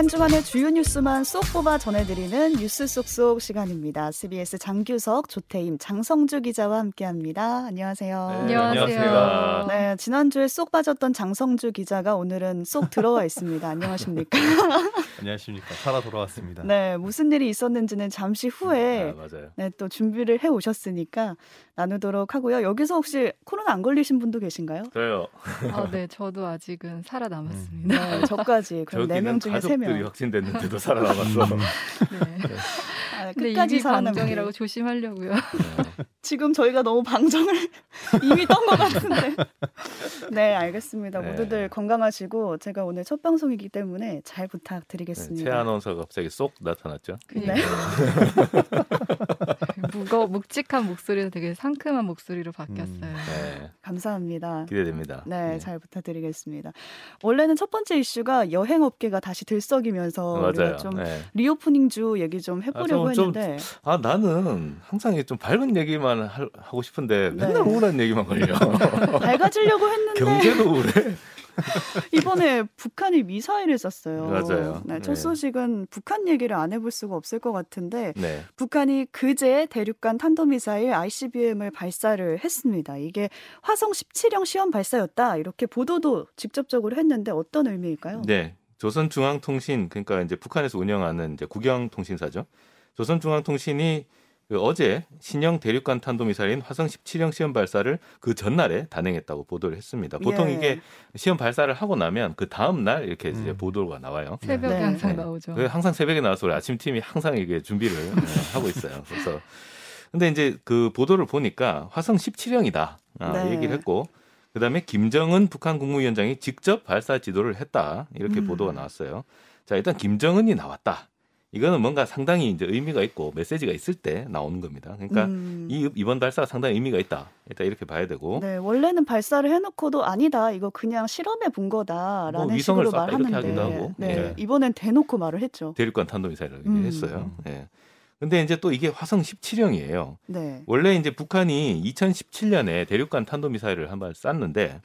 한 주간의 주요 뉴스만 쏙 뽑아 전해드리는 뉴스 쏙쏙 시간입니다. CBS 장규석, 조태임, 장성주 기자와 함께합니다. 안녕하세요. 네, 안녕하세요. 네, 지난주에 쏙 빠졌던 장성주 기자가 오늘은 쏙 들어와 있습니다. 안녕하십니까? 안녕하십니까. 살아 돌아왔습니다. 네, 무슨 일이 있었는지는 잠시 후에 아, 맞아요. 네, 또 준비를 해 오셨으니까 나누도록 하고요. 여기서 혹시 코로나 안 걸리신 분도 계신가요? 저요. 아, 네, 저도 아직은 살아 남았습니다. 네, 저까지 그럼 네 명 중에 세 명. 가족들이 확진됐는데도 살아남았어. 네. 아, 근데 끝까지. 방정이라고 조심하려고요. 지금 저희가 너무 방정을 이미 떤 것 같은데. 네, 알겠습니다. 네. 모두들 건강하시고 제가 오늘 첫 방송이기 때문에 잘 부탁드리겠습니다. 최 아나운서가 갑자기 쏙 나타났죠. 네. 무거 묵직한 목소리에서 되게 상큼한 목소리로 바뀌었어요. 네, 감사합니다. 기대됩니다. 네, 잘 부탁드리겠습니다. 원래는 첫 번째 이슈가 여행 업계가 다시 들썩이면서 우리가 맞아요. 좀 네. 리오프닝 주 얘기 좀 해보려고 아, 좀- 좀 했는데 아 나는 항상 좀 밝은 얘기만 할- 하고 싶은데 네. 맨날 우울한 얘기만 걸려. 밝아지려고 했는데 경제도 우울해. 이번에 북한이 미사일을 쐈어요. 맞아요. 네, 첫 네. 소식은 북한 얘기를 안 해볼 수가 없을 것 같은데 네. 북한이 그제 대륙간 탄도미사일 ICBM을 발사를 했습니다. 이게 화성 17형 시험 발사였다. 이렇게 보도도 직접적으로 했는데 어떤 의미일까요? 네. 조선중앙통신 그러니까 이제 북한에서 운영하는 이제 국영통신사죠. 조선중앙통신이 그 어제 신형 대륙간 탄도미사일인 화성 17형 시험 발사를 그 전날에 단행했다고 보도를 했습니다. 보통 예. 이게 시험 발사를 하고 나면 그 다음 날 이렇게 이제 음. 보도가 나와요. 새벽에 네. 항상 네. 나오죠. 그 항상 새벽에 나와서 우리 아침 팀이 항상 이게 준비를 네, 하고 있어요. 그래서 근데 이제 그 보도를 보니까 화성 17형이다 아, 네. 얘기를 했고 그다음에 김정은 북한 국무위원장이 직접 발사 지도를 했다 이렇게 음. 보도가 나왔어요. 자 일단 김정은이 나왔다. 이거는 뭔가 상당히 이제 의미가 있고 메시지가 있을 때 나오는 겁니다. 그러니까 음. 이 이번 발사가 상당히 의미가 있다. 일단 이렇게 봐야 되고 네, 원래는 발사를 해놓고도 아니다. 이거 그냥 실험해 본 거다라는 뭐 위성을 식으로 말하는데, 하기도 하고. 네, 예. 이번엔 대놓고 말을 했죠. 대륙간 탄도미사일을 음. 했어요. 예. 근데 이제 또 이게 화성 17형이에요. 네, 원래 이제 북한이 2017년에 대륙간 탄도미사일을 한 발 쐈는데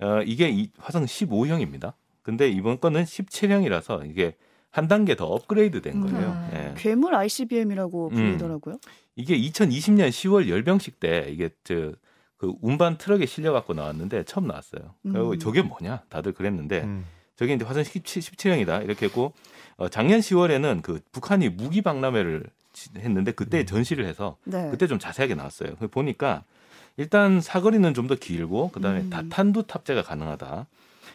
어, 이게 이 화성 15형입니다. 근데 이번 거는 17형이라서 이게 한 단계 더 업그레이드 된 거예요. 음. 예. 괴물 ICBM이라고 음. 불리더라고요. 이게 2020년 10월 열병식 때 이게 저 그 운반 트럭에 실려 갖고 나왔는데 처음 나왔어요. 그리고 음. 저게 뭐냐 다들 그랬는데 음. 저게 이제 화성 17, 17형이다 이렇게 했고 어, 작년 10월에는 그 북한이 무기 박람회를 지- 했는데 그때 음. 전시를 해서 네, 그때 좀 자세하게 나왔어요. 그 보니까 일단 사거리는 좀 더 길고 그다음에 음. 다탄두 탑재가 가능하다.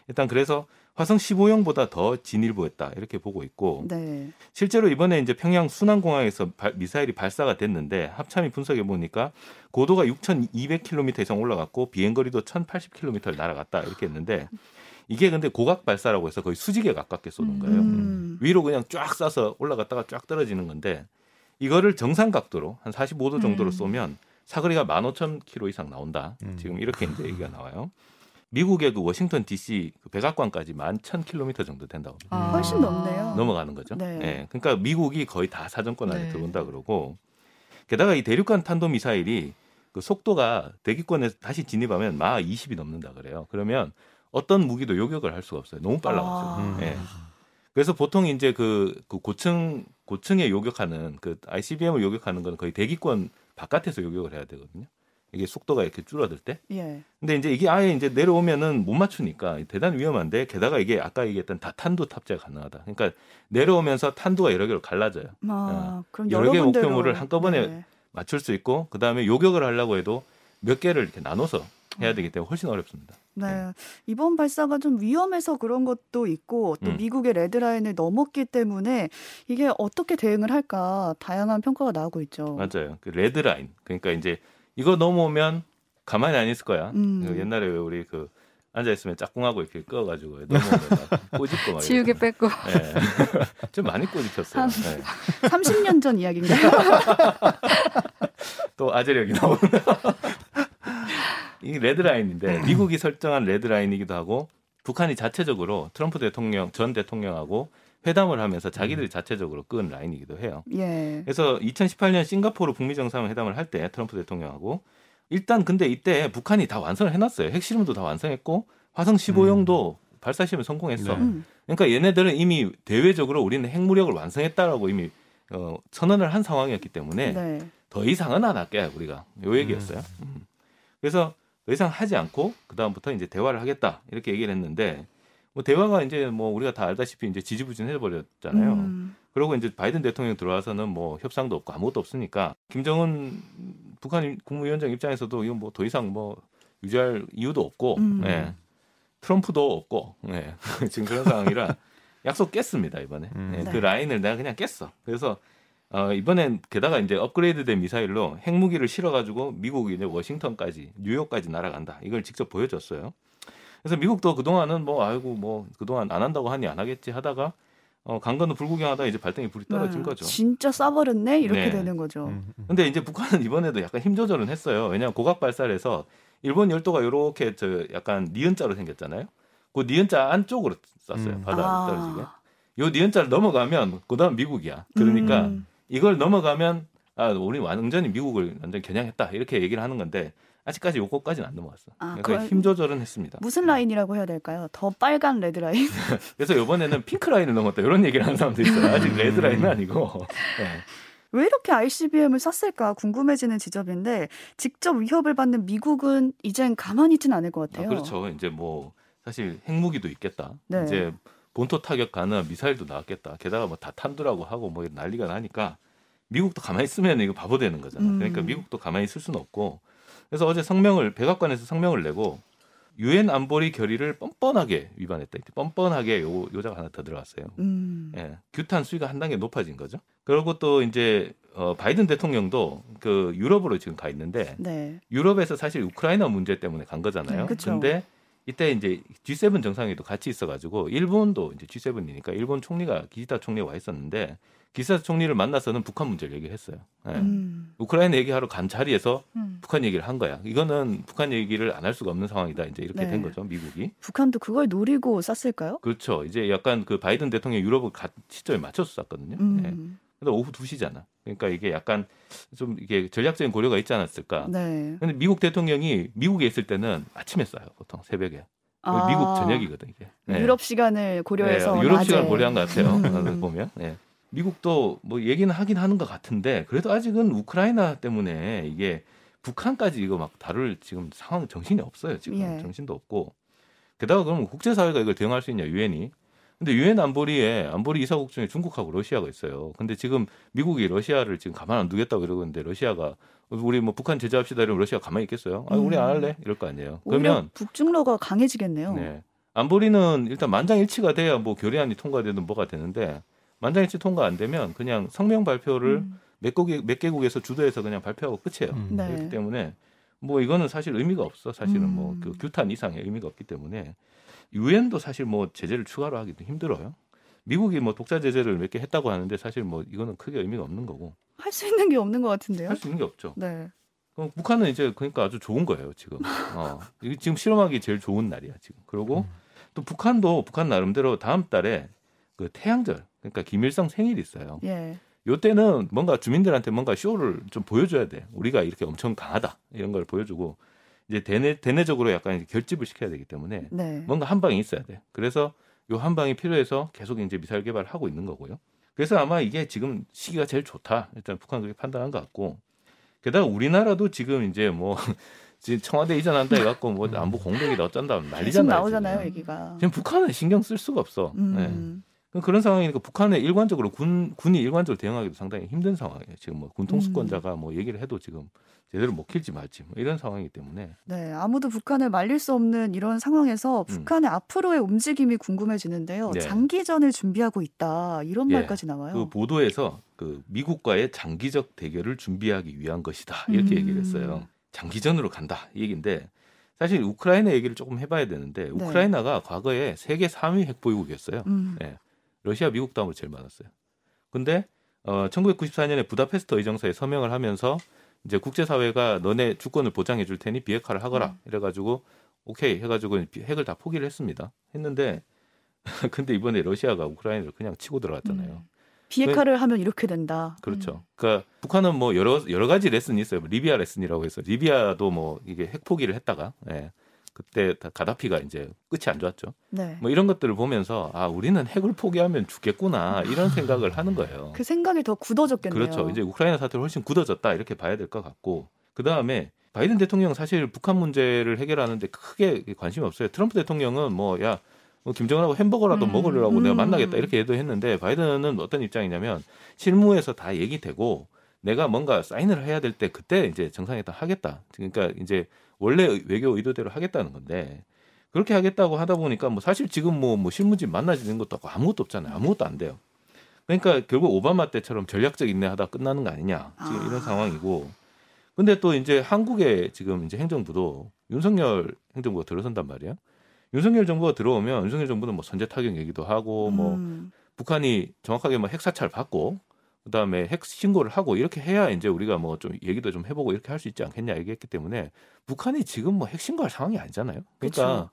일단 그래서 화성 15형보다 더 진일보했다 이렇게 보고 있고 네, 실제로 이번에 이제 평양 순안공항에서 발- 미사일이 발사가 됐는데 합참이 분석해 보니까 고도가 6,200km 이상 올라갔고 비행거리도 1,080km를 날아갔다 이렇게 했는데 이게 근데 고각 발사라고 해서 거의 수직에 가깝게 쏘는 거예요. 음. 위로 그냥 쫙 쏴서 올라갔다가 쫙 떨어지는 건데 이거를 정상 각도로 한 45도 정도로 음. 쏘면 사거리가 15,000km 이상 나온다. 음. 지금 이렇게 이제 얘기가 나와요. 미국의 그 워싱턴 D.C. 그 백악관까지 11,000km 정도 된다고 아. 훨씬 넘네요. 넘어가는 거죠. 네. 예, 그러니까 미국이 거의 다 사정권 안에 네. 들어온다 그러고 게다가 이 대륙간 탄도 미사일이 그 속도가 대기권에서 다시 진입하면 마 20이 넘는다 그래요. 그러면 어떤 무기도 요격을 할 수가 없어요. 너무 빨라가지고. 아. 음. 예. 그래서 보통 이제 그, 그 고층 고층에 요격하는 그 ICBM을 요격하는 건 거의 대기권 바깥에서 요격을 해야 되거든요. 이게 속도가 이렇게 줄어들 때. 예, 근데 이제 이게 아예 이제 내려오면은 못 맞추니까 대단히 위험한데 게다가 이게 아까 얘기했던 다탄두 탑재가 가능하다. 그러니까 내려오면서 탄두가 여러 개로 갈라져요. 아, 그럼 여러 개 군데로- 목표물을 한꺼번에 네. 맞출 수 있고 그다음에 요격을 하려고 해도 몇 개를 이렇게 나눠서 해야 되기 때문에 훨씬 어렵습니다. 네. 이번 발사가 좀 위험해서 그런 것도 있고 또 음. 미국의 레드라인을 넘었기 때문에 이게 어떻게 대응을 할까 다양한 평가가 나오고 있죠. 맞아요. 그 레드라인. 그러니까 이제 이거 넘어오면 가만히 안 있을 거야. 음. 그 옛날에 왜 우리 그 앉아 있으면 짝꿍하고 이렇게 꺼가지고 넘어오면 막 꼬집고 막. 지우개. 뺏고 예. 좀 많이 꼬집혔어요. 한- 예. 30년 전 이야기인가요? 또 아재력이 나오는. 이 레드라인인데 미국이 설정한 레드라인이기도 하고 북한이 자체적으로 트럼프 대통령 전 대통령하고 회담을 하면서 자기들이 음. 자체적으로 끈 라인이기도 해요. 예. 그래서 2018년 싱가포르 북미 정상 회담을 할 때 트럼프 대통령하고 일단 근데 이때 북한이 다 완성을 해놨어요. 핵실험도 다 완성했고 화성 15형도 발사 시험에 성공했어. 네. 음. 그러니까 얘네들은 이미 대외적으로 우리는 핵무력을 완성했다라고 이미 어, 선언을 한 상황이었기 때문에 네. 더 이상은 안 할게 우리가 요 얘기였어요. 음. 그래서 더 이상 하지 않고 그 다음부터 이제 대화를 하겠다 이렇게 얘기를 했는데 뭐 대화가 이제 뭐 우리가 다 알다시피 이제 지지부진해 버렸잖아요. 음. 그리고 이제 바이든 대통령 들어와서는 뭐 협상도 없고 아무것도 없으니까 김정은 북한 국무위원장 입장에서도 이건 뭐 더 이상 뭐 유지할 이유도 없고 음. 예. 트럼프도 없고 예. 지금 그런 상황이라 약속 깼습니다 이번에 음. 예, 네. 그 라인을 내가 그냥 깼어 그래서 어, 이번엔 게다가 이제 업그레이드된 미사일로 핵무기를 실어가지고 미국이 이제 워싱턴까지 뉴욕까지 날아간다 이걸 직접 보여줬어요 그래서 미국도 그동안은 뭐 아이고 뭐 그동안 안 한다고 하니 안 하겠지 하다가 어, 강건도 불구경하다 이제 발등에 불이 떨어진 네. 거죠. 진짜 쏴버렸네 이렇게 네. 되는 거죠. 음, 음. 근데 이제 북한은 이번에도 약간 힘 조절은 했어요. 왜냐하면 고각 발사를 해서 일본 열도가 이렇게 저 약간 니은자로 생겼잖아요. 그 니은자 안쪽으로 쐈어요. 음. 바다에 아. 떨어지게. 요 니은자를 넘어가면 그다음 미국이야. 그러니까 음. 이걸 넘어가면 아 우리 완전히 미국을 완전 겨냥했다 이렇게 얘기를 하는 건데 아직까지 요거까지는 안 넘어갔어. 아, 그걸- 힘 조절은 했습니다. 무슨 라인이라고 해야 될까요? 더 빨간 red line. 그래서 이번에는 pink line을 넘었다 이런 얘기를 하는 사람도 있어요. 아직 red line은 아니고. 네. 왜 이렇게 ICBM을 쐈을까 궁금해지는 지점인데 직접 위협을 받는 미국은 이젠 가만히 있지는 않을 것 아, 같아요. 그렇죠. 이제 뭐 사실 핵무기도 있겠다. 네. 이제 본토 타격 가능한 미사일도 나왔겠다. 게다가 뭐 다 탄두라고 하고 뭐 난리가 나니까 미국도 가만히 있으면 이거 바보 되는 거잖아. 음. 그러니까 미국도 가만히 있을 수는 없고. 그래서 어제 성명을 백악관에서 성명을 내고 유엔 안보리 결의를 뻔뻔하게 위반했다. 뻔뻔하게 요 요자가 하나 더 들어갔어요. 음. 예, 규탄 수위가 한 단계 높아진 거죠. 그리고 또 이제 어, 바이든 대통령도 그 유럽으로 지금 가 있는데 네. 유럽에서 사실 우크라이나 문제 때문에 간 거잖아요. 네. 근데 이때 이제 G7 정상회도 같이 있어 가지고 일본도 이제 G7이니까 일본 총리가 기시다 총리가 와 있었는데 기시다 총리를 만나서는 북한 문제를 얘기했어요. 예. 음. 우크라이나 얘기하러 간 자리에서 음. 북한 얘기를 한 거야. 이거는 북한 얘기를 안 할 수가 없는 상황이다. 이제 이렇게 네. 된 거죠, 미국이. 북한도 그걸 노리고 쐈을까요? 그렇죠. 이제 약간 그 바이든 대통령 유럽을 가, 시점에 맞춰서 쐈거든요. 예. 음. 근데 오후 2시잖아. 그러니까 이게 약간 좀 이게 전략적인 고려가 있지 않았을까. 네. 근데 미국 대통령이 미국에 있을 때는 아침에 쏴요, 보통 새벽에. 아, 미국 저녁이거든 이게. 네. 유럽 시간을 고려해서 네, 유럽 낮에. 시간 고려한 것 같아요. 음. 보면. 네. 미국도 뭐 얘기는 하긴 하는 것 같은데 그래도 아직은 우크라이나 때문에 이게 북한까지 이거 막 다룰 지금 상황 정신이 없어요. 지금 예. 정신도 없고. 게다가 그러면 국제사회가 이걸 대응할 수 있냐 유엔이. 근데 유엔 안보리에 안보리 이사국 중에 중국하고 러시아가 있어요. 근데 지금 미국이 러시아를 지금 가만 안 두겠다고 이러고 있는데 러시아가 우리 뭐 북한 제재합시다 이러면 러시아 가만히 있겠어요? 아, 우리 안 할래? 이럴 거 아니에요. 그러면 북중러가 강해지겠네요. 네. 안보리는 일단 만장일치가 돼야 뭐 결의안이 통과되든 뭐가 되는데 만장일치 통과 안 되면 그냥 성명 발표를 음. 몇, 개국, 몇 개국에서 주도해서 그냥 발표하고 끝이에요. 음. 네. 그렇기 때문에 뭐 이거는 사실 의미가 없어. 사실은 음. 뭐그 규탄 이상의 의미가 없기 때문에 유엔도 사실 뭐 제재를 추가로 하기도 힘들어요. 미국이 뭐 독자 제재를 몇 개 했다고 하는데 사실 뭐 이거는 크게 의미가 없는 거고 할 수 있는 게 없는 것 같은데요. 할 수 있는 게 없죠. 네. 그럼 북한은 이제 그러니까 아주 좋은 거예요 지금. 어, 지금 실험하기 제일 좋은 날이야 지금. 그리고 또 북한도 북한 나름대로 다음 달에 그 태양절 그러니까 김일성 생일이 있어요. 예. 요때는 뭔가 주민들한테 뭔가 쇼를 좀 보여줘야 돼. 우리가 이렇게 엄청 강하다 이런 걸 보여주고 이제 대내 대내적으로 약간 결집을 시켜야 되기 때문에 네. 뭔가 한 방이 있어야 돼. 그래서 요 한 방이 필요해서 계속 이제 미사일 개발을 하고 있는 거고요. 그래서 아마 이게 지금 시기가 제일 좋다. 일단 북한 그렇게 판단한 것 같고. 게다가 우리나라도 지금 이제 뭐 지금 청와대 이전한다 해갖고 뭐 안보 공백이다 어쩐다 난리잖아요. 나오잖아요, 지금. 얘기가. 지금 북한은 신경 쓸 수가 없어. 네. 음. 그럼 그런 상황이니까 북한에 일관적으로 군 군이 일관적으로 대응하기도 상당히 힘든 상황이에요. 지금 뭐 군통수권자가 뭐 얘기를 해도 지금 제대로 먹힐지 말지 뭐 이런 상황이기 때문에 네, 아무도 북한을 말릴 수 없는 이런 상황에서 북한의 앞으로의 움직임이 궁금해지는데요. 음. 네. 장기전을 준비하고 있다 이런 예, 말까지 나와요. 그 보도에서 그 미국과의 장기적 대결을 준비하기 위한 것이다 이렇게 음. 얘기를 했어요. 장기전으로 간다 이 얘기인데 사실 우크라이나 얘기를 조금 해봐야 되는데 네. 우크라이나가 과거에 세계 3위 핵보유국이었어요. 음. 예. 러시아, 미국 다음으로 제일 많았어요. 근데 어 1994년에 부다페스트 의정서에 서명을 하면서 이제 국제사회가 너네 주권을 보장해 줄 테니 비핵화를 하거라 음. 이래가지고 오케이 해가지고 핵을 다 포기를 했습니다. 했는데 근데 이번에 러시아가 우크라이나를 그냥 치고 들어갔잖아요. 음. 비핵화를 하면 이렇게 된다. 그렇죠. 그러니까 북한은 뭐 여러 여러 가지 레슨이 있어요. 리비아 레슨이라고 해서 리비아도 뭐 이게 핵 포기를 했다가 예. 그때 다 가다피가 이제 끝이 안 좋았죠. 네. 뭐 이런 것들을 보면서 아 우리는 핵을 포기하면 죽겠구나 이런 생각을 하는 거예요. 그 생각이 더 굳어졌겠네요. 그렇죠. 이제 우크라이나 사태가 훨씬 굳어졌다 이렇게 봐야 될 것 같고 그 다음에 바이든 대통령 사실 북한 문제를 해결하는데 크게 관심이 없어요. 트럼프 대통령은 뭐야 뭐 김정은하고 햄버거라도 음. 먹으려고 내가 음. 만나겠다 이렇게 얘기했는데 바이든은 어떤 입장이냐면 실무에서 다 얘기되고 내가 뭔가 사인을 해야 될 때 그때 이제 정상회담 하겠다. 그러니까 이제 원래 외교 의도대로 하겠다는 건데 그렇게 하겠다고 하다 보니까 뭐 사실 지금 뭐, 뭐 실무진 만나지는 것도 없고 아무것도 없잖아요. 아무것도 안 돼요. 그러니까 결국 오바마 때처럼 전략적 인내하다 끝나는 거 아니냐 지금 아. 이런 상황이고 근데 또 이제 한국의 지금 이제 행정부도 윤석열 행정부가 들어선단 말이에요. 윤석열 정부가 들어오면 윤석열 정부는 뭐 선제 타격 얘기도 하고 뭐 음. 북한이 정확하게 뭐 핵사찰 받고 그다음에 핵 신고를 하고 이렇게 해야 이제 우리가 뭐 좀 얘기도 좀 해보고 이렇게 할 수 있지 않겠냐 얘기했기 때문에 북한이 지금 뭐 핵 신고할 상황이 아니잖아요. 그러니까 그쵸.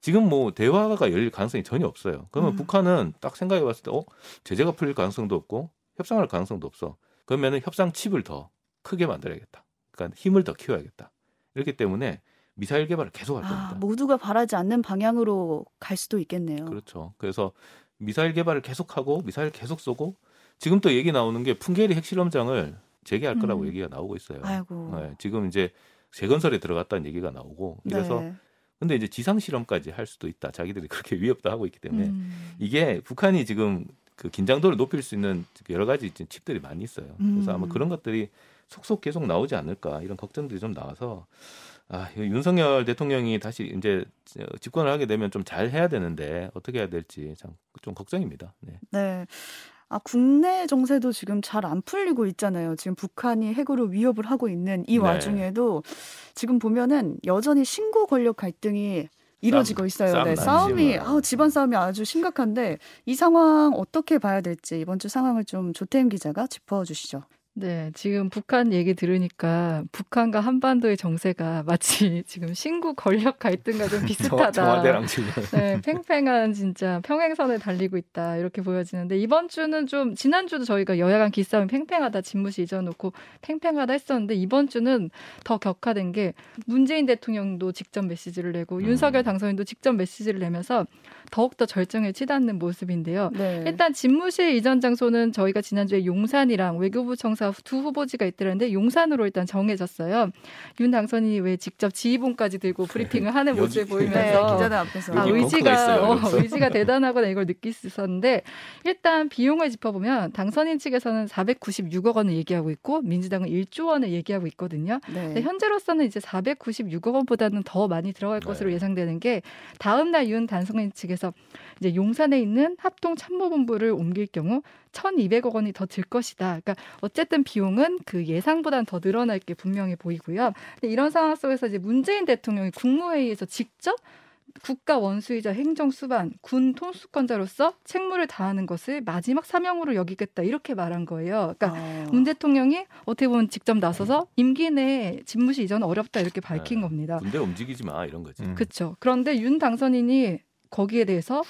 지금 뭐 대화가 열릴 가능성이 전혀 없어요. 그러면 음. 북한은 딱 생각해 봤을 때 어, 제재가 풀릴 가능성도 없고 협상할 가능성도 없어. 그러면은 협상 칩을 더 크게 만들어야겠다. 그러니까 힘을 더 키워야겠다. 이렇기 때문에 미사일 개발을 계속할 겁니다. 아, 모두가 바라지 않는 방향으로 갈 수도 있겠네요. 그렇죠. 그래서 미사일 개발을 계속하고 미사일 계속 쏘고 지금 또 얘기 나오는 게 풍계리 핵실험장을 재개할 거라고 음. 얘기가 나오고 있어요. 아이고. 네, 지금 이제 재건설에 들어갔다는 얘기가 나오고 그래서 네. 근데 이제 지상 실험까지 할 수도 있다. 자기들이 그렇게 위협도 하고 있기 때문에 음. 이게 북한이 지금 그 긴장도를 높일 수 있는 여러 가지 칩들이 많이 있어요. 그래서 음. 아마 그런 것들이 속속 계속 나오지 않을까 이런 걱정들이 좀 나와서 아, 윤석열 대통령이 다시 이제 집권을 하게 되면 좀 잘 해야 되는데 어떻게 해야 될지 참 좀 걱정입니다. 네. 네. 아, 국내 정세도 지금 잘 안 풀리고 있잖아요. 지금 북한이 핵으로 위협을 하고 있는 이 네. 와중에도 지금 보면은 여전히 신고 권력 갈등이 이뤄지고 있어요. 싸움 네, 싸움이 뭐. 아, 집안 싸움이 아주 심각한데 이 상황 어떻게 봐야 될지 이번 주 상황을 좀 조태임 기자가 짚어 주시죠. 네, 지금 북한 얘기 들으니까 북한과 한반도의 정세가 마치 지금 신구 권력 갈등과 좀 비슷하다. 청와대랑 지금 네, 팽팽한 진짜 평행선에 달리고 있다 이렇게 보여지는데 이번 주는 좀 지난 주도 저희가 여야 간 기싸움이 팽팽하다 집무실 잊어놓고 팽팽하다 했었는데 이번 주는 더 격화된 게 문재인 대통령도 직접 메시지를 내고 음. 윤석열 당선인도 직접 메시지를 내면서 더욱더 절정에 치닫는 모습인데요. 네. 일단 집무실 이전 장소는 저희가 지난주에 용산이랑 외교부 청사 두 후보지가 있더랬는데 용산으로 일단 정해졌어요. 윤 당선인이 왜 직접 지휘봉까지 들고 브리핑을 하는 모습을 네, 보이면서 기자들 앞에서 아, 의지가 있어요, 어. 의지가 대단하구나 이걸 느낄 수 있었는데 일단 비용을 짚어보면 당선인 측에서는 496억 원을 얘기하고 있고 민주당은 1조 원을 얘기하고 있거든요. 네. 근데 현재로서는 이제 496억 원보다는 더 많이 들어갈 것으로 네. 예상되는 게 다음 날 윤 당선인 측에서 이제 용산에 있는 합동 참모본부를 옮길 경우 1,200억 원이 더 들 것이다. 그러니까 어쨌든 비용은 그 예상보다는 더 늘어날 게 분명해 보이고요. 근데 이런 상황 속에서 이제 문재인 대통령이 국무회의에서 직접 국가 원수이자 행정 수반, 군 통수권자로서 책무를 다하는 것을 마지막 사명으로 여기겠다 이렇게 말한 거예요. 그러니까 어. 문 대통령이 어떻게 보면 직접 나서서 임기 내 집무실 이전 어렵다 이렇게 밝힌 네. 겁니다. 군대 움직이지 마 이런 거지. 음. 그렇죠. 그런데 윤 당선인이 거기에 대해서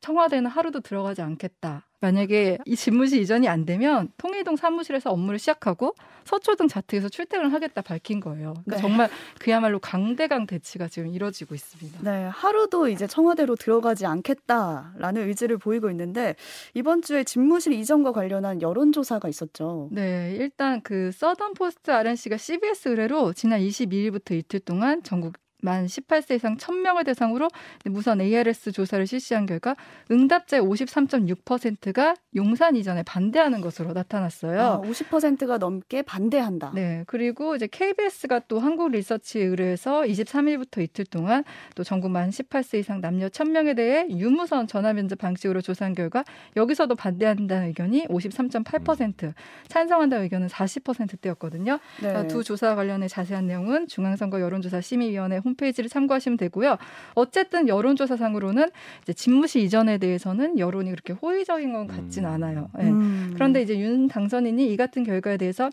청와대는 하루도 들어가지 않겠다. 만약에 이 집무실 이전이 안 되면 통일동 사무실에서 업무를 시작하고 서초동 자택에서 출퇴근을 하겠다 밝힌 거예요. 그러니까 네. 정말 그야말로 강대강 대치가 지금 이뤄지고 있습니다. 네, 하루도 이제 청와대로 들어가지 않겠다라는 의지를 보이고 있는데 이번 주에 집무실 이전과 관련한 여론조사가 있었죠. 네, 일단 그 서던 포스트 RNC가 CBS 의뢰로 지난 22일부터 이틀 동안 전국 만 18세 이상 1000명을 대상으로 무선 ARS 조사를 실시한 결과 응답자의 53.6%가 용산 이전에 반대하는 것으로 나타났어요. 아, 50%가 넘게 반대한다. 네, 그리고 이제 KBS가 또 한국 리서치에 의뢰해서 23일부터 이틀 동안 또 전국 만 18세 이상 남녀 1000명에 대해 유무선 전화 면접 방식으로 조사한 결과 여기서도 반대한다는 의견이 53.8%, 찬성한다는 의견은 40%대였거든요. 네. 두 조사 관련해 자세한 내용은 중앙선거 여론조사 심의위원회 홈페이지를 참고하시면 되고요. 어쨌든 여론조사상으로는 이제 집무실 이전에 대해서는 여론이 그렇진 호의적인 건 같진 음. 않아요. 예. 음. 그런데 이제 윤 당선인이 이 같은 결과에 대해서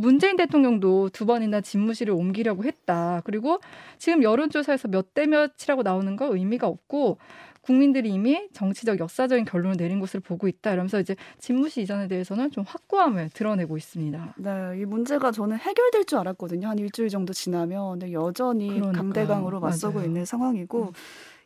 문재인 대통령도 두 번이나 집무실을 옮기려고 했다. 그리고 지금 여론조사에서 몇 대 몇이라고 나오는 거 의미가 없고 국민들이 이미 정치적 역사적인 결론을 내린 것을 보고 있다. 이러면서 이제 집무실 이전에 대해서는 좀 확고함을 드러내고 있습니다. 네, 이 문제가 저는 해결될 줄 알았거든요. 한 일주일 정도 지나면. 여전히 그러니까요. 강대강으로 맞서고 맞아요. 있는 상황이고 음.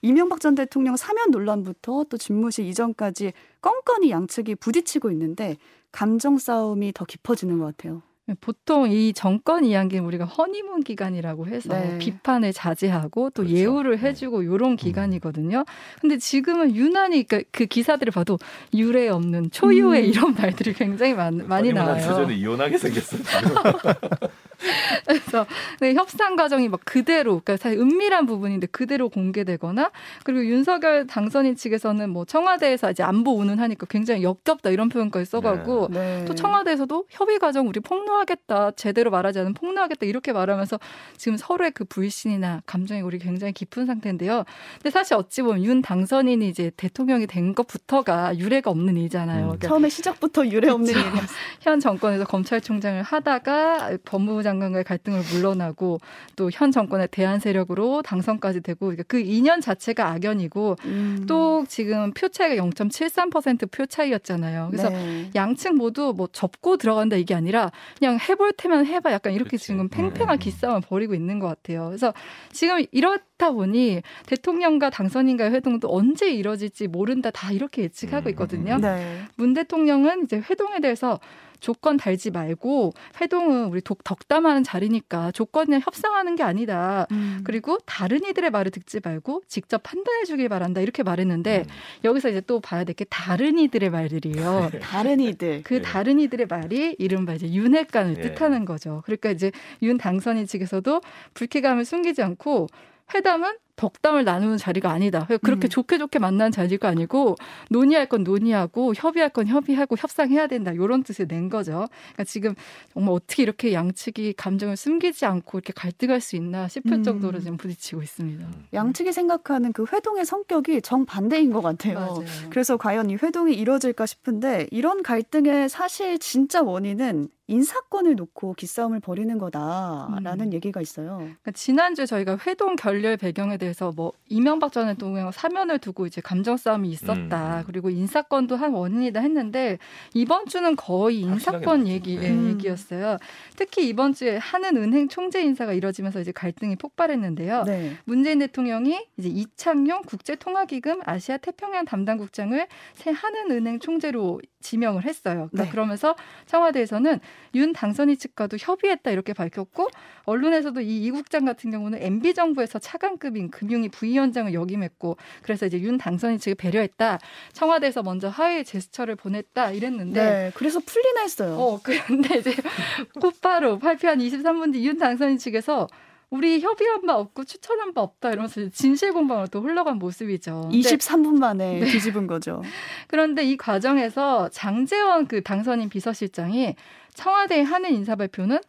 이명박 전 대통령 사면 논란부터 또 집무실 이전까지 껌껌이 양측이 부딪히고 있는데 감정 싸움이 더 깊어지는 것 같아요. 보통 이 정권 이야기는 우리가 허니문 기간이라고 해서 네. 비판을 자제하고 또 그렇죠. 예우를 네. 해주고 요런 기간이거든요. 근데 지금은 유난히 그, 그 기사들을 봐도 유례 없는 초유의 음. 이런 말들이 굉장히 많, 많이 나와요. 주제는 이혼하게 생겼어. 지금. 그래서 네, 협상 과정이 막 그대로, 그러니까 사실 은밀한 부분인데 그대로 공개되거나 그리고 윤석열 당선인 측에서는 뭐 청와대에서 이제 안보 운운하니까 굉장히 역겹다 이런 표현까지 써가고 네. 또 청와대에서도 협의 과정 우리 폭로하겠다 제대로 말하지 않으면 폭로하겠다 이렇게 말하면서 지금 서로의 그 불신이나 감정이 우리 굉장히 깊은 상태인데요. 근데 사실 어찌 보면 윤 당선인이 이제 대통령이 된 것부터가 유례가 없는 일이잖아요. 음. 그러니까 처음에 시작부터 유례 없는. 일이었어요. 현 정권에서 검찰총장을 하다가 법무부 장 관과의 갈등을 물러나고 또 현 정권의 대안 세력으로 당선까지 되고 그러니까 그 인연 자체가 악연이고 음. 또 지금 표 차이가 0.73%표 차이였잖아요. 그래서 네. 양측 모두 뭐 접고 들어간다 이게 아니라 그냥 해볼 테면 해봐 약간 이렇게 그치. 지금 팽팽한 음. 기싸움을 벌이고 있는 것 같아요. 그래서 지금 이렇다 보니 대통령과 당선인과의 회동도 언제 이뤄질지 모른다 다 이렇게 예측하고 음. 있거든요. 네. 문 대통령은 이제 회동에 대해서 조건 달지 말고 회동은 우리 독, 덕담하는 자리니까 조건이나 협상하는 게 아니다. 음. 그리고 다른 이들의 말을 듣지 말고 직접 판단해 주길 바란다. 이렇게 말했는데 음. 여기서 이제 또 봐야 될 게 다른 이들의 말들이에요. 다른 이들. 그 예. 다른 이들의 말이 이른바 이제 윤핵관을 예. 뜻하는 거죠. 그러니까 이제 윤 당선인 측에서도 불쾌감을 숨기지 않고 회담은 덕담을 나누는 자리가 아니다. 그렇게 음. 좋게 좋게 만나는 자리가 아니고 논의할 건 논의하고 협의할 건 협의하고 협상해야 된다. 이런 뜻을 낸 거죠. 그러니까 지금 정말 어떻게 이렇게 양측이 감정을 숨기지 않고 이렇게 갈등할 수 있나 싶을 음. 정도로 지금 부딪히고 있습니다. 양측이 생각하는 그 회동의 성격이 정반대인 것 같아요. 그래서 과연 이 회동이 이루어질까 싶은데 이런 갈등의 사실 진짜 원인은 인사권을 놓고 기싸움을 벌이는 거다라는 음. 얘기가 있어요. 그러니까 지난주 저희가 회동 결렬 배경에 대해서 뭐 이명박 전 대통령 사면을 두고 이제 감정 싸움이 있었다. 음. 그리고 인사권도 한 원인이다 했는데 이번 주는 거의 인사권. 얘기 네. 예, 음. 얘기였어요. 특히 이번 주에 하는 은행 총재 인사가 이뤄지면서 이제 갈등이 폭발했는데요. 네. 문재인 대통령이 이제 이창용 국제통화기금 아시아 태평양 담당국장을 새 한은은행 총재로 지명을 했어요. 그러니까 네. 그러면서 청와대에서는 윤 당선인 측과도 협의했다 이렇게 밝혔고 언론에서도 이 이 국장 같은 경우는 MB 정부에서 차관급인 금융위 부위원장을 역임했고 그래서 이제 윤 당선인 측을 배려했다. 청와대에서 먼저 하의 제스처를 보냈다 이랬는데 네. 그래서 풀리나 했어요. 어, 그런데 이제 곧바로 발표한 23분 뒤 윤 당선인 측에서 우리 협의한 바 없고 추천한 바 없다 이러면서 진실 공방으로 또 흘러간 모습이죠. 근데 23분 만에 네. 뒤집은 거죠. 그런데 이 과정에서 장재원 그 당선인 비서실장이 청와대의 하는 인사 발표는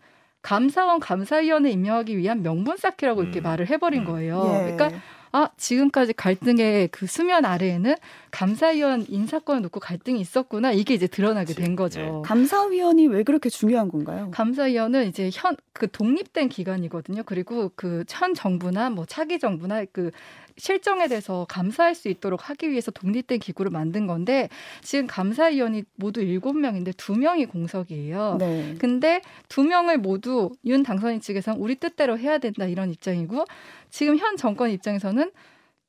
감사원 감사위원회 임명하기 위한 명분 쌓기라고 이렇게 음. 말을 해버린 음. 거예요. 예. 그러니까 아 지금까지 갈등의 그 수면 아래에는 감사위원 인사권을 놓고 갈등이 있었구나 이게 이제 드러나게 그치. 된 거죠. 네. 감사위원이 왜 그렇게 중요한 건가요? 감사위원은 이제 현 그 독립된 기관이거든요. 그리고 그 현 정부나 뭐 차기 정부나 그 실정에 대해서 감사할 수 있도록 하기 위해서 독립된 기구를 만든 건데 지금 감사위원이 모두 일곱 명인데 두 명이 공석이에요. 네. 근데 두 명을 모두 윤 당선인 측에서는 우리 뜻대로 해야 된다 이런 입장이고 지금 현 정권 입장에서는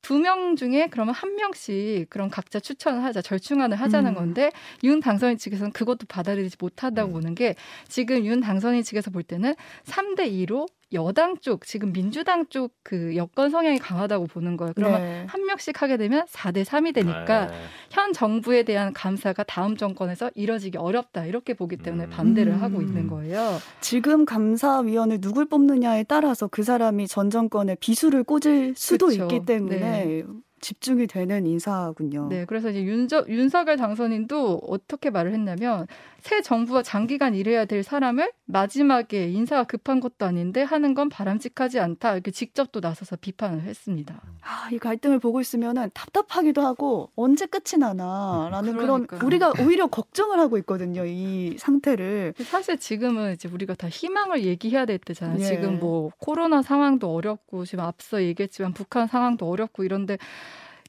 두명 중에 그러면 한 명씩 그런 각자 추천을 하자 절충안을 하자는 음. 건데 윤 당선인 측에서는 그것도 받아들이지 못한다고 음. 보는 게 지금 윤 당선인 측에서 볼 때는 3대 2로 여당 쪽 지금 민주당 쪽 그 여권 성향이 강하다고 보는 거예요. 그러면 네. 한 명씩 하게 되면 4대 3이 되니까 네. 현 정부에 대한 감사가 다음 정권에서 이뤄지기 어렵다 이렇게 보기 때문에 음. 반대를 음. 하고 있는 거예요. 지금 감사위원을 누굴 뽑느냐에 따라서 그 사람이 전 정권의 비수를 꽂을 수도 그쵸. 있기 때문에 집중이 되는 인사군요. 네, 그래서 이제 윤저, 윤석열 당선인도 어떻게 말을 했냐면 새 정부와 장기간 일해야 될 사람을 마지막에 인사가 급한 것도 아닌데 하는 건 바람직하지 않다 이렇게 직접 또 나서서 비판을 했습니다. 아, 이 갈등을 보고 있으면은 답답하기도 하고 언제 끝이 나나라는 그런 우리가 오히려 걱정을 하고 있거든요. 이 상태를 사실 지금은 이제 우리가 다 희망을 얘기해야 될 때잖아요. 예. 지금 뭐 코로나 상황도 어렵고 지금 앞서 얘기했지만 북한 상황도 어렵고 이런데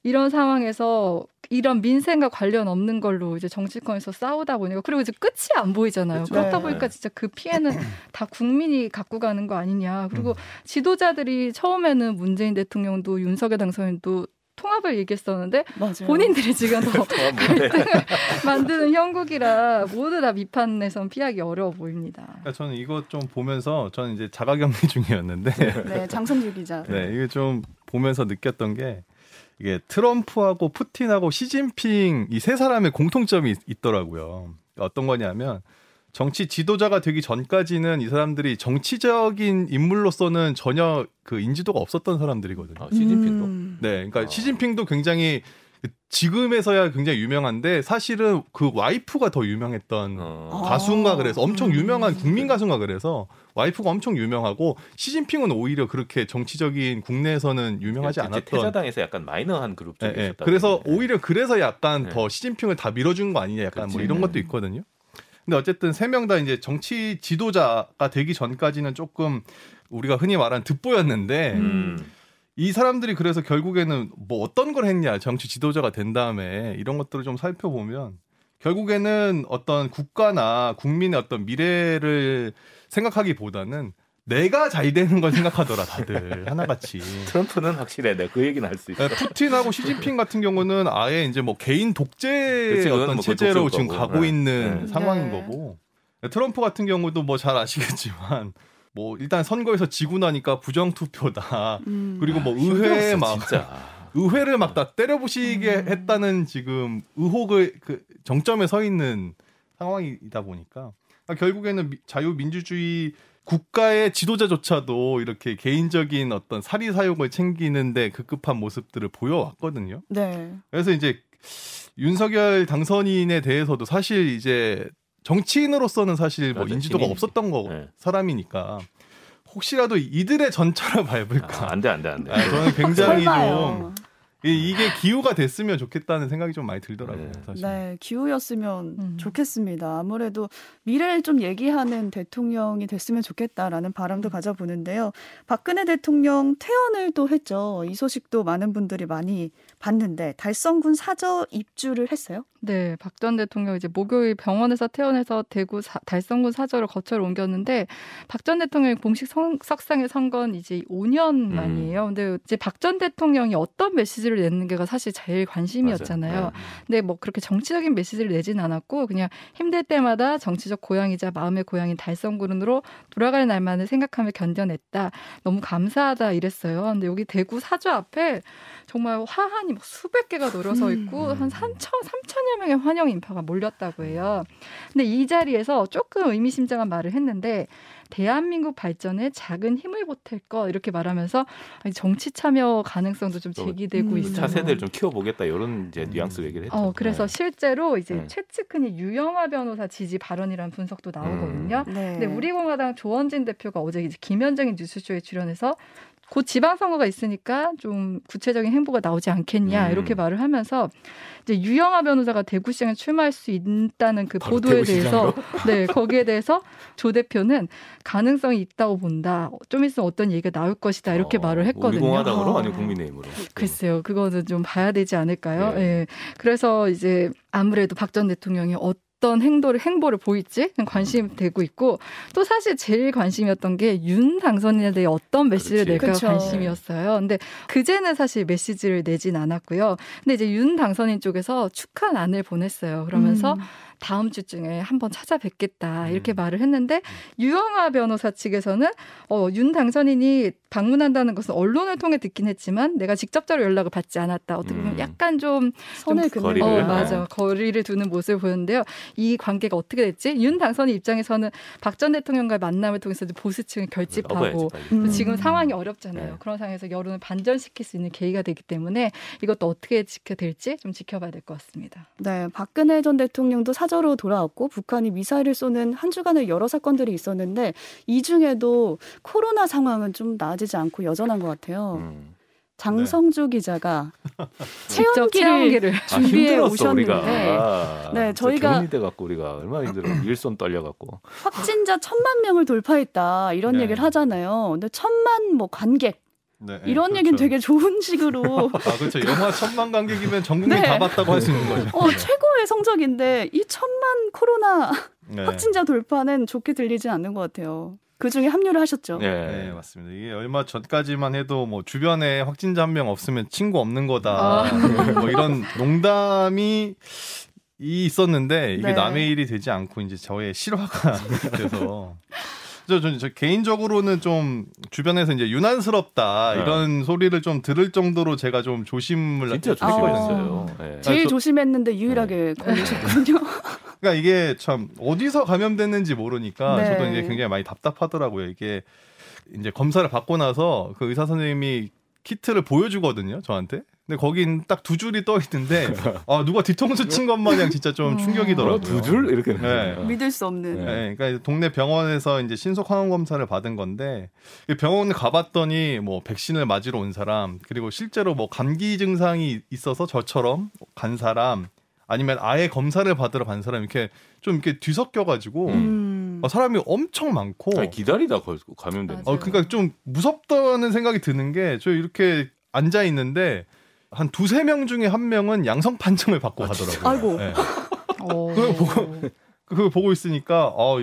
이런 상황에서 이런 민생과 관련 없는 걸로 이제 정치권에서 싸우다 보니까 그리고 이제 끝이 안 보이잖아요. 그렇죠. 그렇다 보니까 진짜 그 피해는 다 국민이 갖고 가는 거 아니냐. 그리고 음. 지도자들이 처음에는 문재인 대통령도 윤석열 당선인도 통합을 얘기했었는데 맞아요. 본인들이 지금 더 갈등을 만드는 형국이라 모두 다 비판에선 피하기 어려워 보입니다. 그러니까 저는 이거 좀 보면서 저는 이제 자가격리 중이었는데 네 장성주 기자 네 이게 좀 보면서 느꼈던 게 이게 트럼프하고 푸틴하고 시진핑 이 세 사람의 공통점이 있더라고요. 어떤 거냐면 정치 지도자가 되기 전까지는 이 사람들이 정치적인 인물로서는 전혀 그 인지도가 없었던 사람들이거든요. 아, 시진핑도. 음. 네, 그러니까 아. 시진핑도 굉장히 지금에서야 굉장히 유명한데 사실은 그 와이프가 더 유명했던 어. 가수인가 그래서 엄청 음. 유명한 국민 가수인가 그래서 와이프가 엄청 유명하고 시진핑은 오히려 그렇게 정치적인 국내에서는 유명하지 않았던 태자당에서 약간 마이너한 그룹 쪽에 네, 네. 그래서 오히려 그래서 약간 네. 더 시진핑을 다 밀어준 거 아니냐 약간 그치. 뭐 이런 것도 있거든요. 근데 어쨌든 세 명 다 이제 정치 지도자가 되기 전까지는 조금 우리가 흔히 말하는 득보였는데 음. 이 사람들이 그래서 결국에는 뭐 어떤 걸 했냐 정치 지도자가 된 다음에 이런 것들을 좀 살펴보면 결국에는 어떤 국가나 국민의 어떤 미래를 생각하기보다는 내가 잘 되는 걸 생각하더라 다들 하나같이. 트럼프는 확실해, 내가 그 얘기는 할 수 있어. 네, 푸틴하고 시진핑 같은 경우는 아예 이제 뭐 개인 독재 어떤 뭐 체제로 지금 가고 네. 있는 네. 상황인 네. 거고. 트럼프 같은 경우도 뭐 잘 아시겠지만 뭐 일단 선거에서 지고 나니까 부정 투표다. 음. 그리고 뭐 아, 의회 막. 의회를 막 다 때려부시게 음. 했다는 지금 의혹을 그 정점에 서 있는 상황이다 보니까 그러니까 결국에는 자유민주주의 국가의 지도자조차도 이렇게 개인적인 어떤 사리 사욕을 챙기는데 급급한 모습들을 보여왔거든요. 네. 그래서 이제 윤석열 당선인에 대해서도 사실 이제 정치인으로서는 사실 뭐 인지도가 없었던 거 네. 사람이니까 혹시라도 이들의 전철을 밟을까? 아, 안 돼, 안 돼, 안 돼. 아, 저는 굉장히 좀 이게 기후가 됐으면 좋겠다는 생각이 좀 많이 들더라고요. 네. 사실. 네, 기후였으면 음. 좋겠습니다. 아무래도 미래를 좀 얘기하는 대통령이 됐으면 좋겠다라는 바람도 음. 가져보는데요. 박근혜 대통령 퇴원을 또 했죠. 이 소식도 많은 분들이 많이 봤는데 달성군 사저 입주를 했어요? 네, 박 전 대통령 이제 목요일 병원에서 퇴원해서 대구 사, 달성군 사저로 거처를 옮겼는데 박 전 대통령이 공식 성, 석상에 선 건 이제 5년 음. 만이에요. 근데 이제 박 전 대통령이 어떤 메시지를 내는 게가 사실 제일 관심이었잖아요. 네. 근데 뭐 그렇게 정치적인 메시지를 내진 않았고 그냥 힘들 때마다 정치적 고향이자 마음의 고향인 달성군으로 돌아갈 날만을 생각하며 견뎌냈다. 너무 감사하다 이랬어요. 근데 여기 대구 사저 앞에 정말 화환이 막 수백 개가 늘어서 있고 음. 한 3천 3천여 명의 환영 인파가 몰렸다고 해요. 근데 이 자리에서 조금 의미심장한 말을 했는데 대한민국 발전에 작은 힘을 보탤 것 이렇게 말하면서 정치 참여 가능성도 좀 제기되고 음. 있어요. 차세대를 좀 키워보겠다 이런 이제 뉘앙스 얘기를 했죠. 어, 그래서 네. 실제로 이제 네. 최측근이 유영아 변호사 지지 발언이라는 분석도 나오거든요. 음. 네. 근데 우리공화당 조원진 대표가 어제 이제 김현정의 뉴스쇼에 출연해서 곧 지방선거가 있으니까 좀 구체적인 행보가 나오지 않겠냐 음. 이렇게 말을 하면서 이제 유영아 변호사가 대구시장에 출마할 수 있다는 그 보도에 대해서 네 거기에 대해서 조 대표는 가능성이 있다고 본다. 좀 있으면 어떤 얘기가 나올 것이다 이렇게 어, 말을 했거든요. 공화당으로 아니면 국민의힘으로. 글쎄요, 그거는 좀 봐야 되지 않을까요? 네. 네. 그래서 이제 아무래도 박 전 대통령이 어떤 어떤 행도를 행보를 보일지 관심이 되고 있고 또 사실 제일 관심이었던 게 윤 당선인에 대해 어떤 메시지를 낼까 그렇죠. 관심이었어요. 근데 그제는 사실 메시지를 내진 않았고요. 근데 이제 윤 당선인 쪽에서 축하 난을 보냈어요. 그러면서 음. 다음 주중에 한번 찾아뵙겠다 이렇게 음. 말을 했는데 유영아 변호사 측에서는 어, 윤 당선인이 방문한다는 것은 언론을 통해 듣긴 했지만 내가 직접적으로 연락을 받지 않았다. 어떻게 보면 음. 약간 좀 선을 긋는 거리를, 어, 네. 맞아. 거리를 두는 모습을 보였는데요. 이 관계가 어떻게 됐지? 윤 당선인 입장에서는 박 전 대통령과의 만남을 통해서 보수층을 결집하고. 음. 지금 상황이 어렵잖아요. 네. 그런 상황에서 여론을 반전시킬 수 있는 계기가 되기 때문에 이것도 어떻게 지켜될지 좀 지켜봐야 될 것 같습니다. 네, 박근혜 전 대통령도 사 저로 돌아왔고 북한이 미사일을 쏘는 한 주간의 여러 사건들이 있었는데 이 중에도 코로나 상황은 좀 나아지지 않고 여전한 것 같아요. 음. 장성주 기자가 직접 체온기를 체험기를 아, 준비해 힘들었어 오셨는데 우리가. 아, 네, 저희가- 격리돼 갖고 우리가 얼마나 힘들어. 일손 떨려 갖고. 확진자 천만 명을 돌파했다 이런 네. 얘기를 하잖아요. 근데 천만 뭐 관객 네, 이런 그렇죠. 얘기는 되게 좋은 식으로 아 그렇죠. 영화 천만 관객이면 전 국민 네. 다 봤다고 할 수 있는 거죠. 어, 최고의 성적인데 이 천만 코로나 네. 확진자 돌파는 좋게 들리진 않는 것 같아요. 그 중에 합류를 하셨죠. 네. 네, 맞습니다. 이게 얼마 전까지만 해도 뭐 주변에 확진자 한 명 없으면 친구 없는 거다. 아. 뭐 이런 농담이 이 있었는데 이게 네. 남의 일이 되지 않고 이제 저의 실화가 돼서 저, 저, 저 개인적으로는 좀 주변에서 이제 유난스럽다 네. 이런 소리를 좀 들을 정도로 제가 좀 조심을 진짜. 조심했어요. 네. 제일 아, 저- 조심했는데 유일하게 걸리셨군요. 그러니까 이게 참 어디서 감염됐는지 모르니까 네. 저도 이제 굉장히 많이 답답하더라고요. 이게 이제 검사를 받고 나서 그 의사 선생님이 키트를 보여주거든요, 저한테. 근데 거긴 딱 두 줄이 떠 있는데 아 누가 뒤통수 친 것 마냥 진짜 좀 음. 충격이더라고요. 어, 두 줄? 이렇게. 네. 믿을 수 없는. 네. 네, 그러니까 동네 병원에서 이제 신속 항원 검사를 받은 건데 병원에 가봤더니 뭐 백신을 맞으러 온 사람 그리고 실제로 뭐 감기 증상이 있어서 저처럼 간 사람 아니면 아예 검사를 받으러 간 사람 이렇게 좀 이렇게 뒤섞여가지고 음. 어, 사람이 엄청 많고 아니, 기다리다 걸- 감염된. 어 그러니까 좀 무섭다는 생각이 드는 게 저 이렇게 앉아 있는데 한 두세 명 중에 한 명은 양성 판정을 받고 아, 가더라고요. 아이고. 네. 어. 그걸 보고 그걸 보고 있으니까 어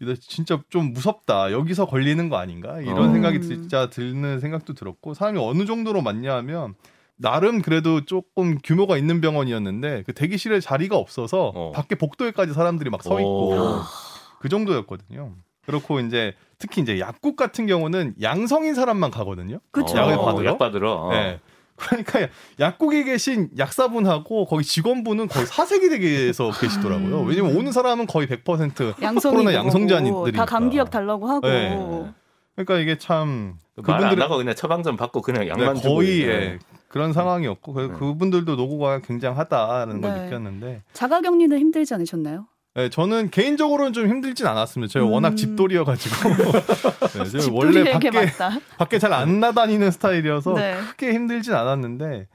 이거 진짜 좀 무섭다. 여기서 걸리는 거 아닌가? 이런 어. 생각이 음. 진짜 드는 생각도 들었고 사람이 어느 정도로 많냐 하면 나름 그래도 조금 규모가 있는 병원이었는데 그 대기실에 자리가 없어서 어. 밖에 복도에까지 사람들이 막 서 있고 오. 그 정도였거든요. 그렇고 이제 특히 이제 약국 같은 경우는 양성인 사람만 가거든요. 그쵸. 약을 어, 받으러? 약 받으러. 어. 네. 그러니까 약국에 계신 약사분하고 거기 직원분은 거의 사색이 되게서 계시더라고요. 음. 왜냐면 오는 사람은 거의 100% 양성이 코로나 그거고 양성자들이니까. 다 감기약 달라고 하고 네. 그러니까 이게 참 말안 그분들은- 하고 그냥 처방전 받고 그냥 네, 약만 주고 거의. 예, 그런 상황이었고 그래서 네. 그분들도 노고가 굉장하다는 걸 네. 느꼈는데 자가격리는 힘들지 않으셨나요? 네, 저는 개인적으로는 좀 힘들진 않았습니다. 제가 음. 워낙 집돌이여가지고 네, 제가 원래 밖에 맞다. 밖에 잘 안 나다니는 스타일이어서 네. 크게 힘들진 않았는데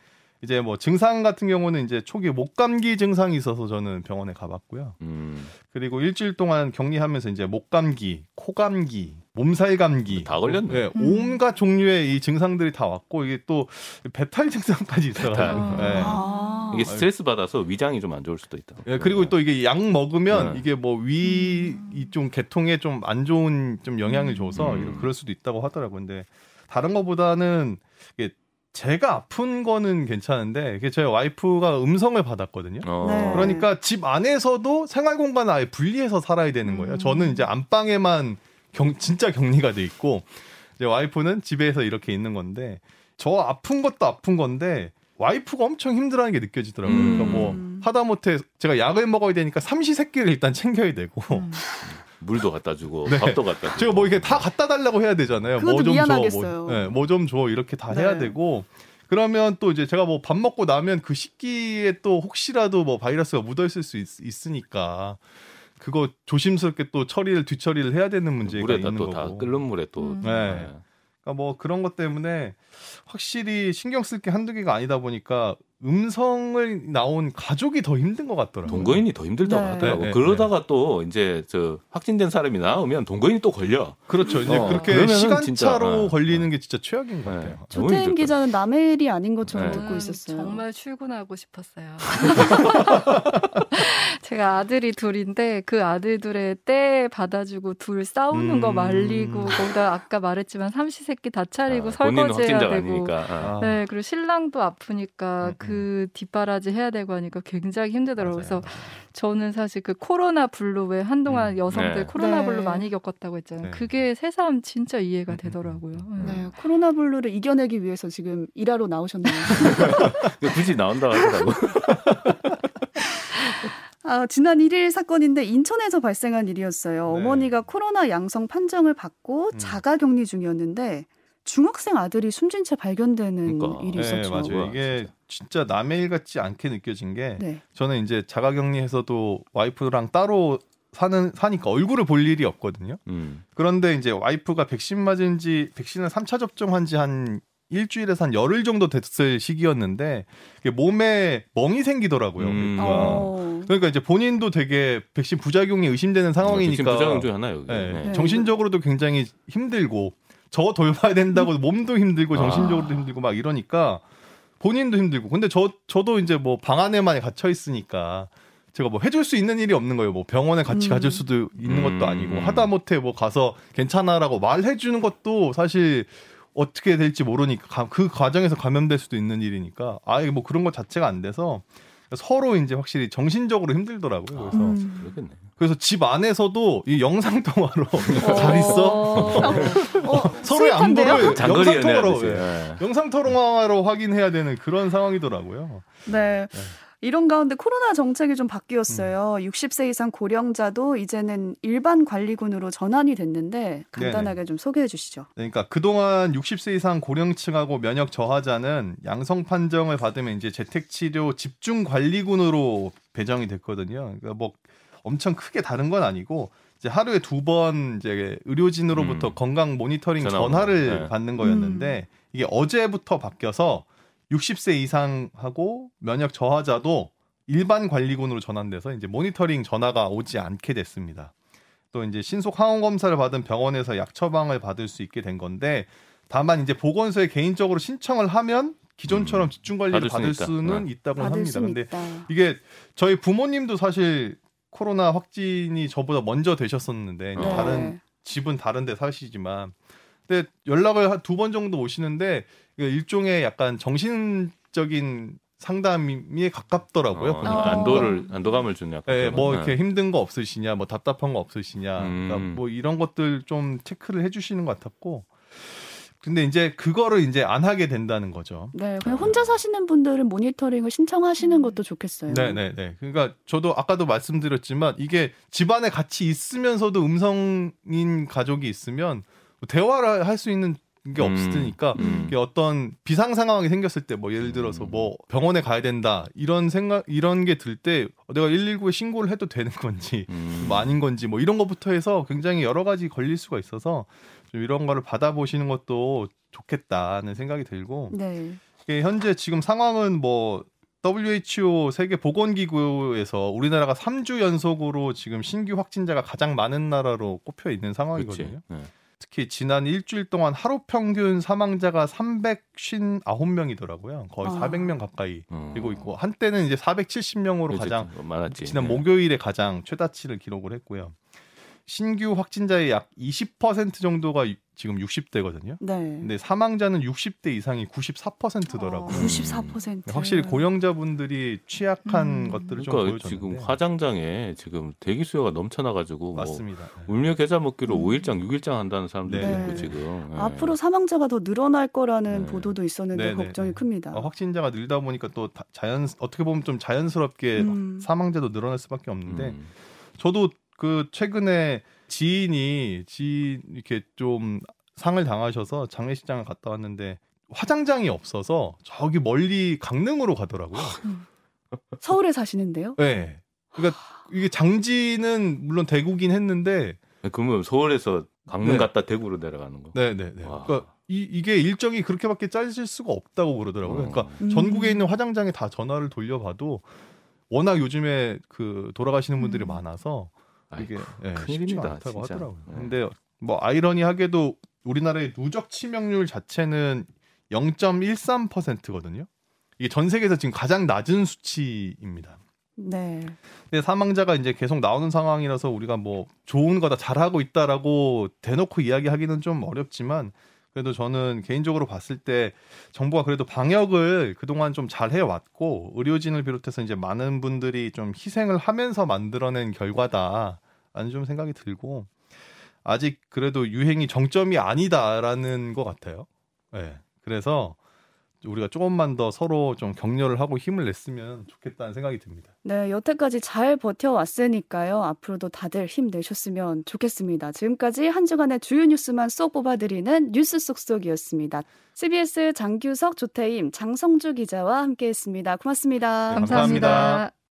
이제 뭐 증상 같은 경우는 이제 초기 목 감기 증상이 있어서 저는 병원에 가봤고요. 음, 그리고 일주일 동안 격리하면서 이제 목 감기, 코 감기, 몸살 감기 다 걸렸네. 네, 음. 온갖 종류의 이 증상들이 다 왔고 이게 또 배탈 증상까지 있어요. 네. 아. 이게 스트레스 받아서 위장이 좀 안 좋을 수도 있다. 예, 그리고 또 이게 약 먹으면 네. 이게 뭐 위 이좀 계통에 좀 안 좋은 좀 영향을 줘서 음. 그럴 수도 있다고 하더라고요. 근데 다른 것보다는 이게 제가 아픈 거는 괜찮은데 이게 저희 와이프가 음성을 받았거든요. 어. 네. 그러니까 집 안에서도 생활 공간을 아예 분리해서 살아야 되는 거예요. 음. 저는 이제 안방에만 경, 진짜 격리가 돼 있고 이제 와이프는 집에서 이렇게 있는 건데 저 아픈 것도 아픈 건데 와이프가 엄청 힘들어하는 게 느껴지더라고요. 음. 그러니까 뭐 하다못해 제가 약을 먹어야 되니까 삼시세끼를 일단 챙겨야 되고 음. 물도 갖다 주고 네. 밥도 갖다 주고. 제가 뭐 이렇게 다 갖다 달라고 해야 되잖아요. 뭐 좀 줘. 뭐, 네, 뭐좀 줘 이렇게 다 네. 해야 되고 그러면 또 이제 제가 뭐 밥 먹고 나면 그 식기에 또 혹시라도 뭐 바이러스가 묻어 있을 수 있, 으니까 그거 조심스럽게 또 처리를 뒤처리를 해야 되는 문제가 물에다 있는 또 거고. 다 끓는 물에 또. 음. 네. 그러니까 뭐 그런 것 때문에 확실히 신경 쓸 게 한두 개가 아니다 보니까 음성을 나온 가족이 더 힘든 것 같더라고요. 동거인이 더 힘들다고 네. 하더라고. 네, 네, 그러다가 또 이제 저 확진된 사람이 나오면 동거인이 또 걸려. 그렇죠. 이제 어, 그렇게 시간차로 진짜, 어, 걸리는 게 진짜 최악인 것 네. 같아요. 조태임. 기자는 남의 일이 아닌 것처럼 네. 듣고 있었어요. 정말 출근하고 싶었어요. 제가 아들이 둘인데 그 아들들의 때 받아주고 둘 싸우는 음. 거 말리고 거기다 아까 말했지만 삼시세끼 다 차리고 아, 설거지해야 되고 아. 네 그리고 신랑도 아프니까 음, 그 뒷바라지 해야 되고 하니까 굉장히 힘들더라고요. 그래서 저는 사실 그 코로나 블루 왜 한동안 음. 여성들 네. 코로나 블루 네. 많이 겪었다고 했잖아요. 네. 그게 새삼 진짜 이해가 되더라고요. 네. 네. 코로나 블루를 이겨내기 위해서 지금 일하러 나오셨나요? 굳이 나온다 하더라고. 아, 지난 1일 사건인데 인천에서 발생한 일이었어요. 네. 어머니가 코로나 양성 판정을 받고 음. 자가 격리 중이었는데 중학생 아들이 숨진 채 발견되는 그러니까. 일이 있었죠. 네, 맞아요. 이게 진짜 남의 일 같지 않게 느껴진 게 네. 저는 이제 자가격리해서도 와이프랑 따로 사는 사니까 얼굴을 볼 일이 없거든요. 음. 그런데 이제 와이프가 백신 맞은 지 백신을 3차 접종한 지 한 일주일에서 한 열흘 정도 됐을 시기였는데 몸에 멍이 생기더라고요. 음. 그러니까. 어. 그러니까 이제 본인도 되게 백신 부작용이 의심되는 상황이니까 백신 부작용 중 하나요. 네. 네. 정신적으로도 굉장히 힘들고 저 돌봐야 된다고 몸도 힘들고 정신적으로도 아. 힘들고 막 이러니까 본인도 힘들고 근데 저 저도 이제 뭐 방 안에만 갇혀 있으니까 제가 뭐 해줄 수 있는 일이 없는 거예요. 뭐 병원에 같이 음. 가줄 수도 있는 것도 아니고 음. 하다 못해 뭐 가서 괜찮아라고 말해주는 것도 사실 어떻게 될지 모르니까 그 과정에서 감염될 수도 있는 일이니까 아예 뭐 그런 것 자체가 안 돼서 서로 이제 확실히 정신적으로 힘들더라고요. 그래서 음. 그래서 집 안에서도 이 영상 통화로 잘 있어. 어, 어, 서로의 안부를 영상 통화로 예. 영상 통화로 확인해야 되는 그런 상황이더라고요. 네. 네. 이런 가운데 코로나 정책이 좀 바뀌었어요. 음. 60세 이상 고령자도 이제는 일반 관리군으로 전환이 됐는데 간단하게 네네. 좀 소개해 주시죠. 그러니까 그동안 60세 이상 고령층하고 면역 저하자는 양성 판정을 받으면 이제 재택 치료 집중 관리군으로 배정이 됐거든요. 그러니까 뭐 엄청 크게 다른 건 아니고 이제 하루에 두 번 이제 의료진으로부터 음. 건강 모니터링 전화를 네. 받는 거였는데 음. 이게 어제부터 바뀌어서 60세 이상하고 면역 저하자도 일반 관리군으로 전환돼서 이제 모니터링 전화가 오지 않게 됐습니다. 또 이제 신속 항원 검사를 받은 병원에서 약 처방을 받을 수 있게 된 건데 다만 이제 보건소에 개인적으로 신청을 하면 기존처럼 음, 집중 관리를 받을 수는 네. 있다 고 합니다. 근데 있다. 이게 저희 부모님도 사실 코로나 확진이 저보다 먼저 되셨었는데 네. 다른 집은 다른 데 사시지만 근데 연락을 두 번 정도 오시는데 일종의 약간 정신적인 상담에 가깝더라고요. 어, 그러니까 안도를 안도감을 주는 약간. 네, 뭐 이렇게 힘든 거 없으시냐, 뭐 답답한 거 없으시냐, 음. 그러니까 뭐 이런 것들 좀 체크를 해주시는 것 같았고. 근데 이제 그거를 이제 안 하게 된다는 거죠. 네, 그냥 혼자 사시는 분들은 모니터링을 신청하시는 음. 것도 좋겠어요. 네, 네, 네. 그러니까 저도 아까도 말씀드렸지만 이게 집안에 같이 있으면서도 음성인 가족이 있으면 대화를 할 수 있는 게 음, 없으니까 음. 어떤 비상 상황이 생겼을 때 뭐 예를 들어서 뭐 병원에 가야 된다 이런 생각 이런 게 들 때 내가 119에 신고를 해도 되는 건지 음. 뭐 아닌 건지 뭐 이런 것부터 해서 굉장히 여러 가지 걸릴 수가 있어서 좀 이런 거를 받아보시는 것도 좋겠다는 생각이 들고 네. 현재 지금 상황은 뭐 WHO 세계 보건기구에서 우리나라가 3주 연속으로 지금 신규 확진자가 가장 많은 나라로 꼽혀 있는 상황이거든요. 네. 특히 지난 일주일 동안 하루 평균 사망자가 359명이더라고요. 거의 아. 400명 가까이 음. 되고 있고 한때는 이제 470명으로 가장 많았지. 지난 네. 목요일에 가장 최다치를 기록을 했고요. 신규 확진자의 약 20% 정도가 지금 60대거든요. 네. 근데 사망자는 60대 이상이 94%더라고요. 어, 94%. 확실히 고령자분들이 취약한 음. 것들을 좀 그러니까 보여줬는데 지금 화장장에 지금 대기 수요가 넘쳐나 가지고 뭐 맞습니다. 뭐 울며 계좌 먹기로 음. 5일장, 6일장 한다는 사람들도 네. 있고 지금 네. 앞으로 사망자가 더 늘어날 거라는 네. 보도도 있었는데 네, 네, 걱정이 네. 큽니다. 어, 확진자가 늘다 보니까 또 자연 어떻게 보면 좀 자연스럽게 음. 사망자도 늘어날 수밖에 없는데 음. 저도 그 최근에 지인이 지인 이렇게 좀 상을 당하셔서 장례식장을 갔다 왔는데 화장장이 없어서 저기 멀리 강릉으로 가더라고요. 서울에 사시는데요? 네. 그러니까 이게 장지는 물론 대구긴 했는데 그러면 서울에서 강릉 네. 갔다 대구로 내려가는 거. 네, 네, 네. 그러니까 이, 이게 일정이 그렇게밖에 짜질 수가 없다고 그러더라고요. 그러니까 음. 전국에 있는 화장장에 다 전화를 돌려봐도 워낙 요즘에 그 돌아가시는 분들이 음. 많아서 이게 예, 쉽지 않다고 진짜. 하더라고요. 네. 근데 뭐 아이러니하게도 우리나라의 누적 치명률 자체는 0.13%거든요. 이게 전 세계에서 지금 가장 낮은 수치입니다. 네. 근데 사망자가 이제 계속 나오는 상황이라서 우리가 뭐 좋은 거다 잘하고 있다라고 대놓고 이야기하기는 좀 어렵지만 그래도 저는 개인적으로 봤을 때 정부가 그래도 방역을 그동안 좀 잘 해 왔고 의료진을 비롯해서 이제 많은 분들이 좀 희생을 하면서 만들어낸 결과다 라는 좀 생각이 들고 아직 그래도 유행이 정점이 아니다라는 것 같아요. 네. 그래서 우리가 조금만 더 서로 좀 격려를 하고 힘을 냈으면 좋겠다는 생각이 듭니다. 네, 여태까지 잘 버텨왔으니까요. 앞으로도 다들 힘내셨으면 좋겠습니다. 지금까지 한 주간의 주요 뉴스만 쏙 뽑아드리는 뉴스 쏙쏙이었습니다. CBS 장규석, 조태임, 장성주 기자와 함께했습니다. 고맙습니다. 감사합니다. 감사합니다.